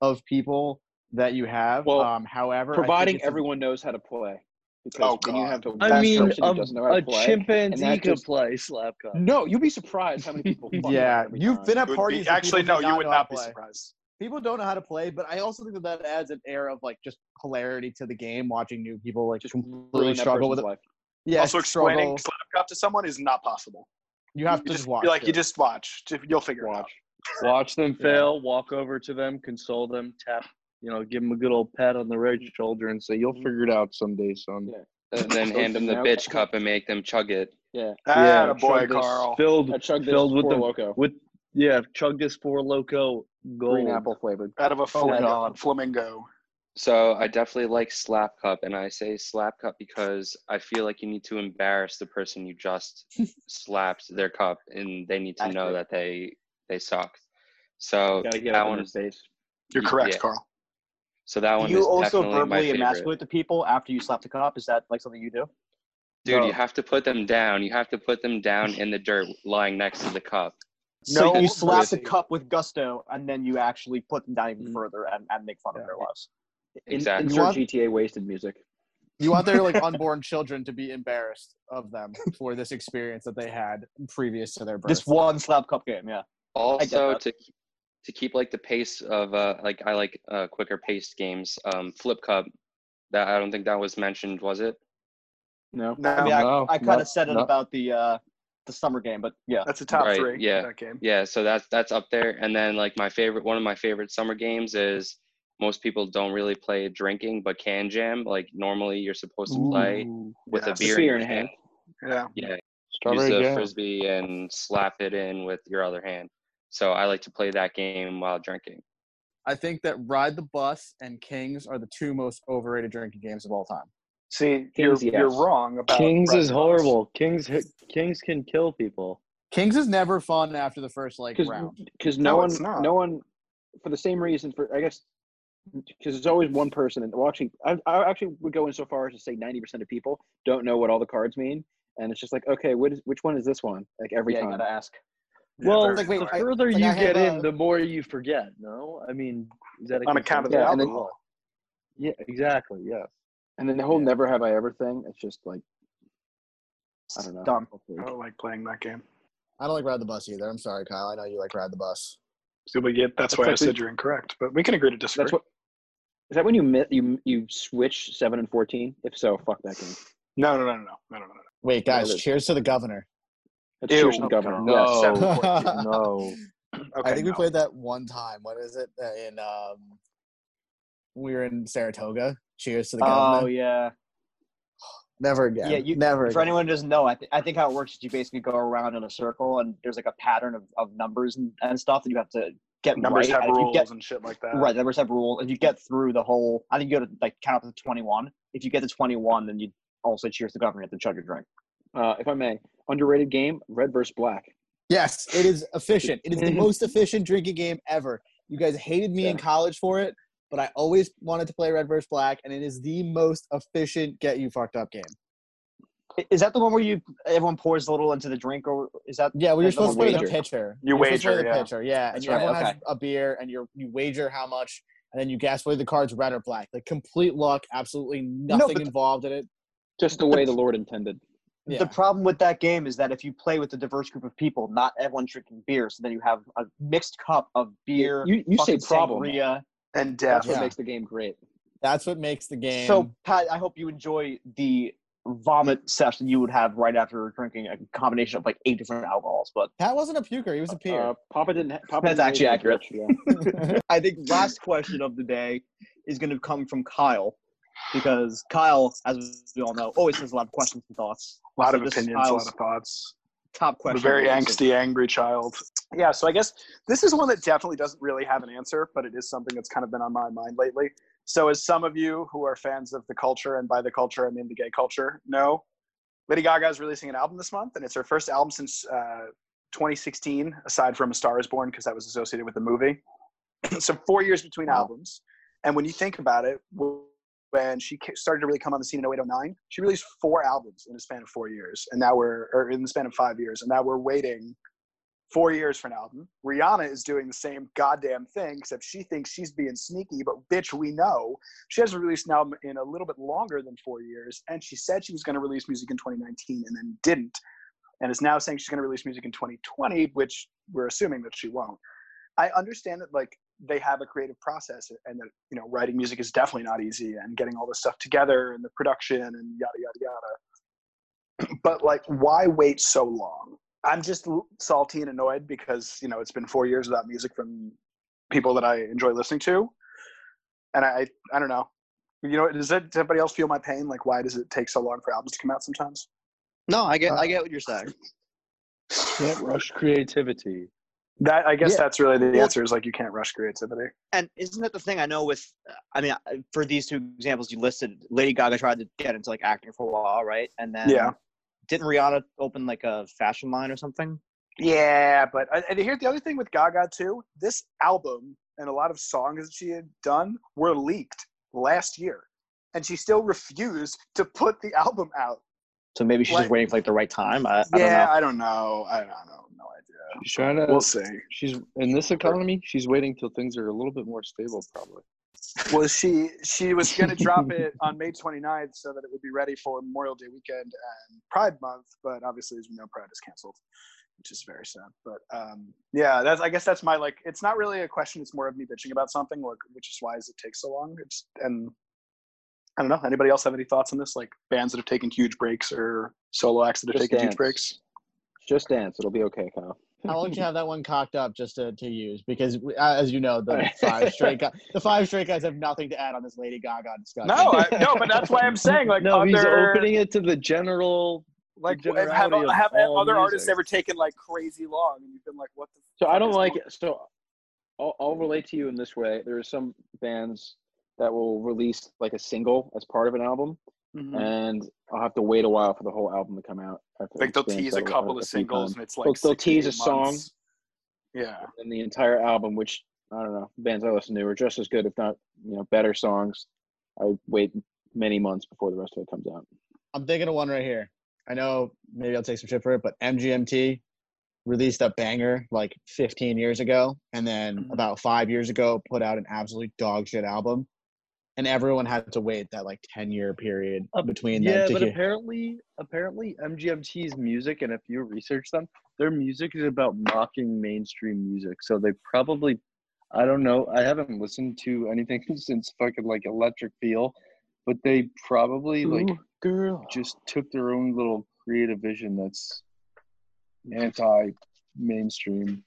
of people that you have. Well, um, however, Providing it's a- everyone knows how to play. Because Oh, then you have to I mean, person who a, know how a to play. chimpanzee that could just- play slap cup. No, you'd be surprised how many people. yeah, you've time. been at would be- parties. actually, no, you would not be play. surprised. people don't know how to play, but I also think that that adds an air of like just hilarity to the game. Watching new people like Just completely struggle with it. life. Yeah, also, explaining struggle. slap cup to someone is not possible. You have You to just just watch. be like, you just watch. You'll figure it out. Watch. Watch them Yeah. fail, walk over to them, console them, tap, you know, give them a good old pat on the right shoulder and say, You'll figure it out someday, son. Yeah. And then hand them the bitch cup and make them chug it. Yeah. Ah, boy, Carl. Filled, I chugged this filled with Four the loco, with yeah, chug this Four Loko gold. green apple flavored. Out of a flamingo. God. flamingo. So I definitely like slap cup, and I say slap cup because I feel like you need to embarrass the person you just slapped their cup, and they need to know that they they suck. So that one, his face. You're correct, Yeah. Carl. so that one Do you is also verbally favorite. emasculate the people after you slap the cup? Is that like something you do? Dude, No. you have to put them down. You have to put them down in the dirt, lying next to the cup. So No you slap the cup with gusto, and then you actually put them down even Mm. further and, and make fun of their lives. In- Exactly. Insert want- GTA wasted music. You want their like unborn children to be embarrassed of them for this experience that they had previous to their birth. This one slap cup game, yeah. Also, to to keep like the pace of uh like I like uh quicker paced games. Um, Flip Cup. That I don't think that was mentioned, was it? No. No, I mean, I, no, I kind no, of said it no. about the uh, the summer game, but yeah. that's a top Right, three. yeah. That game. Yeah, so that's that's up there. And then like my favorite, one of my favorite summer games is most people don't really play drinking, but Kan Jam. Like normally you're supposed to play Ooh. with Yes. a beer, Beer in in your hand. hand. Yeah. Yeah, use Strawberry the jam. frisbee and slap it in with your other hand. So I like to play that game while drinking. I think that Ride the Bus and Kings are the two most overrated drinking games of all time. See, Kings, you're, yes. you're wrong about Kings is Cross. horrible. Kings Kings can kill people. Kings is never fun after the first like Because round. because No, no, one it's not. no one for the same reason for I guess because it's always one person and well actually I, I actually would go in so far as to say 90% of people don't know what all the cards mean and it's just like okay what is which one is this one like every yeah, you time gotta ask. Well, they're- like, wait, the I- further like, you I have get in, a- the more you forget. No, I mean, is that a on account of the Yeah, and then- alcohol. Yeah, exactly. Yes. and then the whole Yeah. never have I ever thing it's just like I don't know Dumb. I don't like playing that game. I don't like Ride the Bus either. I'm sorry, Kyle. I know you like Ride the Bus. So we get, that's That's why I said we- you're incorrect, but we can agree to disagree. that's what is that when you you you switch 7 and 14 if so fuck that game No, no, no, no, no, no, no, no. Wait, guys, it is. cheers to the governor. that's Ew. cheers to the governor Okay. No. Seven, fourteen. no. Okay, I think we played that one time. What is it? Uh, in um, we were in Saratoga. Cheers to the governor. Oh yeah. Never again. Yeah, you- never. For again. anyone who doesn't know, I, th- I think how it works is you basically go around in a circle and there's like a pattern of, of numbers and, and stuff that you have to get Numbers right. have and you rules get, and shit like that. right, numbers have rules. If you get through the whole, I think you go to like count up to 21. If you get to 21, then you also cheers the governor to chug your drink. uh, if I may underrated game red versus black Yes, it is efficient. It is the most efficient drinking game ever. You guys hated me in college for it, but I always wanted to play Red versus Black, and it is the most efficient get you fucked up game. I- Is that the one where you everyone pours a little into the drink, or is that? Yeah, well, you're supposed to play the pitcher. You You're supposed to play wager, the yeah. pitcher, yeah, and That's you, right, everyone has a beer, and you you wager how much, and then you guess whether the card's red or black. Like complete luck, absolutely nothing but- involved in it. just the way the lord intended Yeah. The problem with that game is that if you play with a diverse group of people, not everyone drinking beer, so then you have a mixed cup of beer. you, you say fucking problem sangria. And that's what Yeah. makes the game great That's what makes the game. So, Pat, I hope you enjoy the vomit session you would have right after drinking a combination of like eight different alcohols. But Pat wasn't a puker; he was a peer. uh, papa didn't ha- papa That's didn't actually raise accurate. rich, yeah. I think last question of the day is going to come from Kyle because Kyle, as we all know, always has a lot of questions and thoughts. A lot So of opinions, a lot of thoughts. Top question. a very of the angsty, angry child. Yeah, so I guess this is one that definitely doesn't really have an answer, but it is something that's kind of been on my mind lately. So, as some of you who are fans of the culture, and by the culture, I mean the gay culture, know, Lady Gaga is releasing an album this month, and it's her first album since uh, 2016, aside from A Star is Born, because that was associated with the movie. so, four years between Wow. albums. And when you think about it, when she started to really come on the scene in 08, 09, she released four albums in the span of four years. And now we're, or in the span of five years. And now we're waiting four years for an album. Rihanna is doing the same goddamn thing, except she thinks she's being sneaky, but bitch, we know. She hasn't released an album in a little bit longer than four years. And she said she was going to release music in 2019 and then didn't. And is now saying she's going to release music in 2020, which we're assuming that she won't. I understand that, like, they have a creative process and that you know writing music is definitely not easy and getting all this stuff together and the production and yada yada yada but like why wait so long i'm just salty and annoyed because you know it's been four years without music from people that i enjoy listening to and i i don't know you know does, that, does anybody else feel my pain like why does it take so long for albums to come out sometimes No, I get Uh, I get what you're saying. Can't rush creativity. that i guess Yeah. that's really the Well- answer is like you can't rush creativity And isn't that the thing I know with, I mean, for these two examples you listed, Lady Gaga tried to get into like acting for a while, right? And then Yeah. Didn't Rihanna open like a fashion line or something? Yeah, but uh, and here's the other thing with Gaga too. This album and a lot of songs that she had done were leaked last year, and she still refused to put the album out. So maybe she's Like- just waiting for like the right time. I, I don't yeah, know. I don't know. I don't know. No idea. She's trying to. We'll see. She's in this economy. She's waiting till things are a little bit more stable, probably. Well, she she was going to drop it on May 29th so that it would be ready for Memorial Day weekend and Pride Month, but obviously, as we know, Pride is canceled, which is very sad. But um, yeah, that's I guess that's my like. It's not really a question. It's more of me bitching about something, like which is why does it take so long? It's and I don't know. Anybody else have any thoughts on this? Like bands that have taken huge breaks or solo acts that have Just taken huge breaks? Just dance. It'll be okay, Kyle. How long do you have that one cocked up just to, to use? Because uh, as you know, the five straight guys, the five straight guys have nothing to add on this Lady Gaga discussion. No, I, no, but that's why I'm saying like no, he's opening it to the general. like the have, generality of have all other artists ever taken like crazy long and you've been like what the So I don't like going- it. So I'll, I'll relate to you in this way. There are some bands that will release like a single as part of an album, Mhm. and I'll have to wait a while for the whole album to come out. I've like they'll tease a couple of singles and it's like They'll- they'll tease a eight song. yeah and the entire album, which I don't know, bands I listen to are just as good, if not you know better songs. I wait many months before the rest of it comes out. I'm thinking of one right here. I know maybe I'll take some shit for it, but MGMT released a banger like 15 years ago, and then Mhm. about five years ago put out an absolute dog shit album, and everyone had to wait that like 10 year period Uh, between Yeah, them to but hear. apparently, apparently MGMT's music, and if you research them, their music is about mocking mainstream music. So they probably, I don't know, I haven't listened to anything since fucking like Electric Feel, but they probably like girl, just took their own little creative vision that's anti-mainstream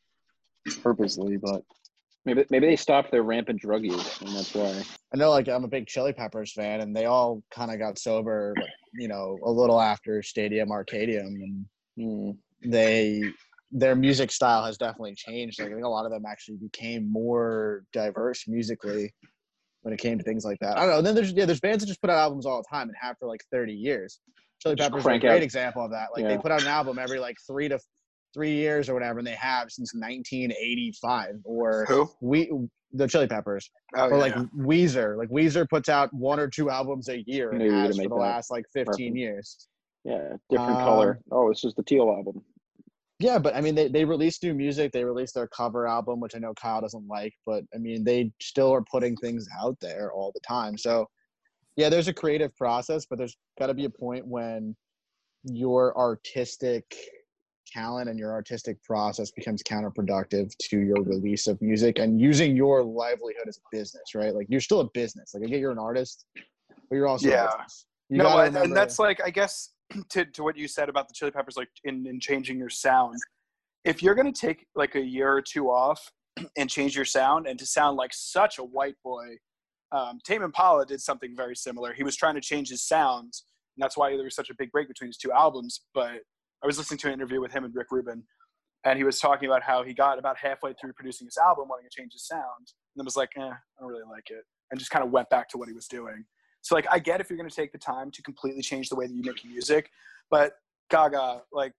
purposely, but maybe maybe they stopped their rampant drug use, and that's why. I know like I'm a big Chili Peppers fan, and they all kind of got sober, you know, a little after Stadium Arcadium, and hmm. they their music style has definitely changed. Like I think a lot of them actually became more diverse musically when it came to things like that. I don't know. And Then there's yeah, there's bands that just put out albums all the time and have for like 30 years. Chili Peppers are a great out- example of that. Like they put out an album every like three to three years or whatever, and they have since 1985. Or who we the Chili Peppers oh, or like yeah. Weezer. Like Weezer puts out one or two albums a year and Knew you were has for the last like 15 reference. years. Yeah, different Um, color. Oh, this is the teal album. Yeah, but I mean, they, they released new music. They released their cover album, which I know Kyle doesn't like, but I mean, they still are putting things out there all the time. So, yeah, there's a creative process, but there's got to be a point when your artistic talent and your artistic process becomes counterproductive to your release of music and using your livelihood as a business, right? Like, you're still a business. Like, I get you're an artist, but you're also Yeah. a business. You no, and- and that's like I guess to to what you said about the Chili Peppers, like in in changing your sound. If you're gonna take like a year or two off and change your sound and to sound like such a white boy, um, Tame Impala did something very similar. He was trying to change his sounds, and that's why there was such a big break between his two albums. But I was listening to an interview with him and Rick Rubin, and he was talking about how he got about halfway through producing his album, wanting to change his sound, and was like, "Eh, I don't really like it," and just kind of went back to what he was doing. So like I get if you're going to take the time to completely change the way that you make music, but Gaga, like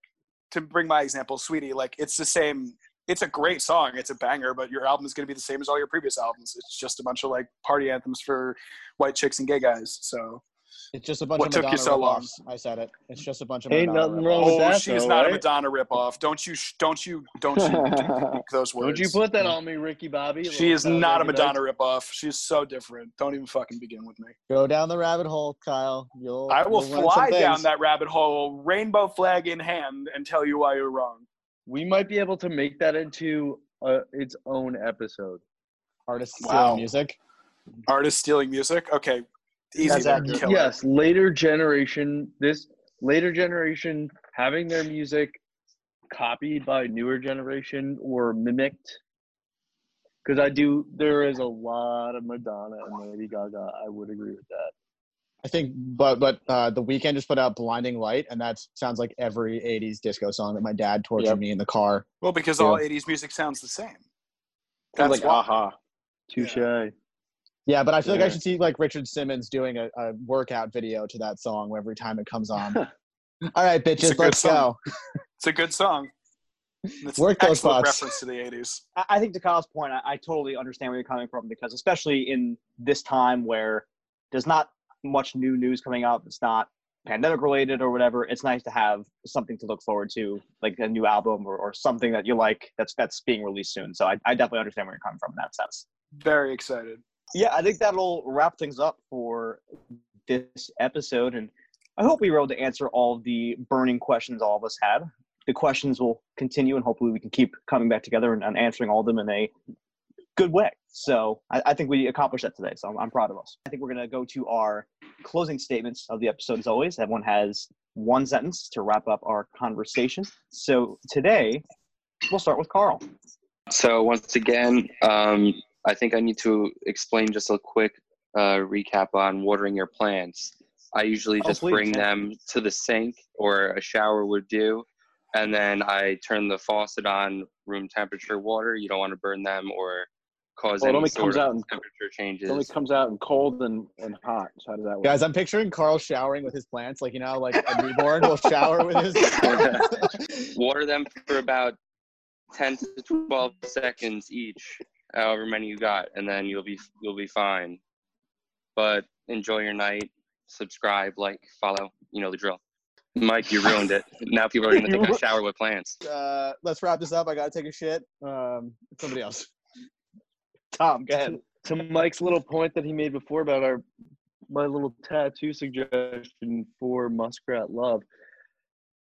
to bring my example, Sweetie, like it's the same. It's a great song. It's a banger, but your album is going to be the same as all your previous albums. It's just a bunch of like party anthems for white chicks and gay guys. So it's just a bunch of what of took you Madonna so long? I said it. It's just a bunch of Ain't Madonna nothing wrong ripoffs. with oh, that, she's though, not a right? Madonna ripoff. Don't you? sh- Don't you? Don't you? speak those words. Don't you put that on me, Ricky Bobby? She is Little not a Reggae Madonna ripoff. She's so different. Don't even fucking begin with me. Go down the rabbit hole, Kyle. You'll. I will you'll fly down that rabbit hole, rainbow flag in hand, and tell you why you're wrong. We might be able to make that into uh, its own episode. Artists Wow. stealing music. Artists stealing music. Okay, easy. That's there, Yes, later generation. This later generation having their music copied by newer generation or mimicked. Because I do, there is a lot of Madonna and Lady Gaga. I would agree with that. I think, but but uh, the Weeknd just put out "Blinding Light," and that sounds like every '80s disco song that my dad tortured Yep. me in the car. Well, because Yeah. all '80s music sounds the same. Sounds That's like aha. Touche. Yeah, but I feel like I should see like Richard Simmons doing a, a workout video to that song every time it comes on. All right, It's a bitches, good let's song. go. It's a good song. It's Work those excellent reference to the '80s. I, I think to Kyle's point, I, I totally understand where you're coming from because especially in this time where there's not much new news coming out that's not pandemic related or whatever, it's nice to have something to look forward to, like a new album or, or something that you like that's that's being released soon. So I, I definitely understand where you're coming from in that sense. Very excited. Yeah, I think that'll wrap things up for this episode. And I hope we were able to answer all the burning questions all of us had. The questions will continue, and hopefully, we can keep coming back together and, and answering all of them in a good way. So I, I think we accomplished that today. So I'm, I'm proud of us. I think we're going to go to our closing statements of the episode as always. Everyone has one sentence to wrap up our conversation. So today, we'll start with Carl. So once again, um, I think I need to explain just a quick uh, recap on watering your plants. I usually Oh, just please, bring them to the sink or a shower would do, and then I turn the faucet on room temperature water. You don't want to burn them or cause Well, it any only sort comes of out in- temperature It changes. only comes out in cold and, and hot. So how does that work? Guys, I'm picturing Carl showering with his plants, like you know, like a newborn will shower with his. water them for about 10 to 12 seconds each however many you got and then you'll be you'll be fine but enjoy your night subscribe like follow you know the drill mike you ruined it now people are going to think i shower with plants uh, let's wrap this up. I gotta take a shit. Um, somebody else. Tom, go ahead. To Mike's little point that he made before about our my little tattoo suggestion for Muskrat Love,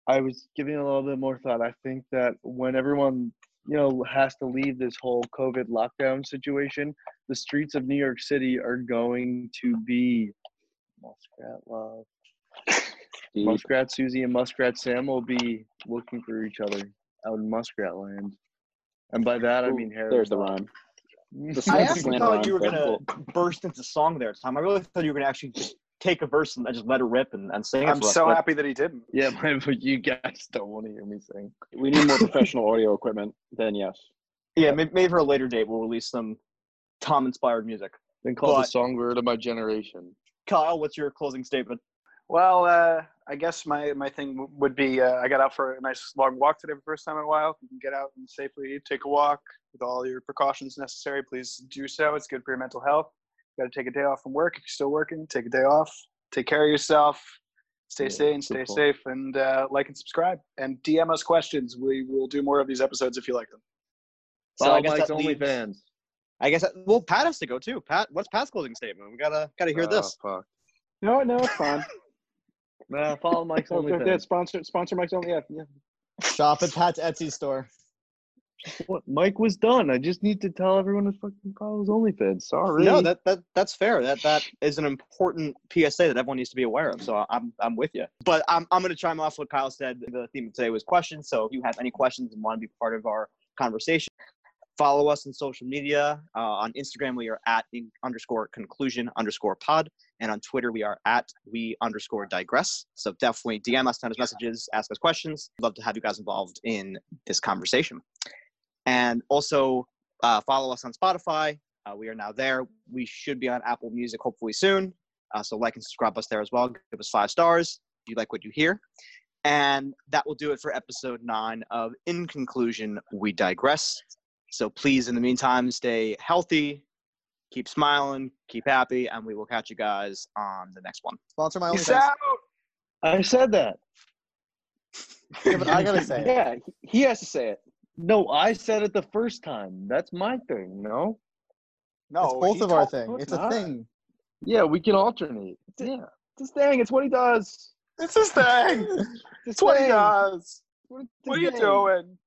I was giving a little bit more thought. I think that when everyone you know has to leave this whole COVID lockdown situation, the streets of New York City are going to be Muskrat Love. Deep. Muskrat Susie and Muskrat Sam will be looking for each other out in Muskrat Land. And by that I mean Harry. There's the rhyme. The I actually thought you were gonna cool. burst into song there, Tom. I really thought you were gonna actually just take a verse and just let it rip and, and sing it I'm for us. so but- happy that he didn't. Yeah, but you guys don't want to hear me sing. We need more professional audio equipment. Then yes. Yeah, maybe, maybe for a later date we'll release some Tom-inspired music. Then called But- the songbird of my generation. Kyle, what's your closing statement? Well, uh, I guess my, my thing w- would be uh, I got out for a nice long walk today for the first time in a while. You can get out and safely take a walk with all your precautions necessary. Please do so. It's good for your mental health. Got to take a day off from work. If you're still working, take a day off. Take care of yourself. Stay Yeah, sane, stay call. safe, and uh, like and subscribe. And DM us questions. We will do more of these episodes if you like them. So I Follow guess Mike's that leaves- OnlyFans. I guess that, well, Pat has to go too. Pat, what's Pat's closing statement? We gotta gotta hear this. Oh, fuck. No, no, it's fine. Nah, follow Mike's yeah, OnlyFans. sponsor, sponsor Mike's only. Yeah, yeah. Shop at Pat's Etsy store. What? Mike was done. I just need to tell everyone to fucking follow his OnlyFans. Sorry. No, that, that that's fair. That that is an important PSA that everyone needs to be aware of. So I'm I'm with you. But I'm I'm gonna chime off what Kyle said. The theme of today was questions. So if you have any questions and want to be part of our conversation, follow us on social media. Uh, on Instagram, we are at in underscore conclusion underscore pod, and on Twitter, we are at we underscore digress. So definitely DM us, send us messages, ask us questions. Love to have you guys involved in this conversation. And also uh, follow us on Spotify. Uh, we are now there. We should be on Apple Music hopefully soon. Uh, so like and subscribe us there as well. Give us five stars if you like what you hear. And that will do it for episode nine of In Conclusion, We Digress. So please, in the meantime, stay healthy, keep smiling, keep happy, and we will catch you guys on the next one. Sponsor my Peace OnlyFans. out. I said that. Yeah, I gotta say it. Yeah, he- he has to say it. No, I said it the first time. That's my thing. No. No, it's both of our thing. It's it's a thing. Yeah, we can alternate. Yeah. It's his thing. It's what he does. It's his thing. It's his what he does. What, What are you doing?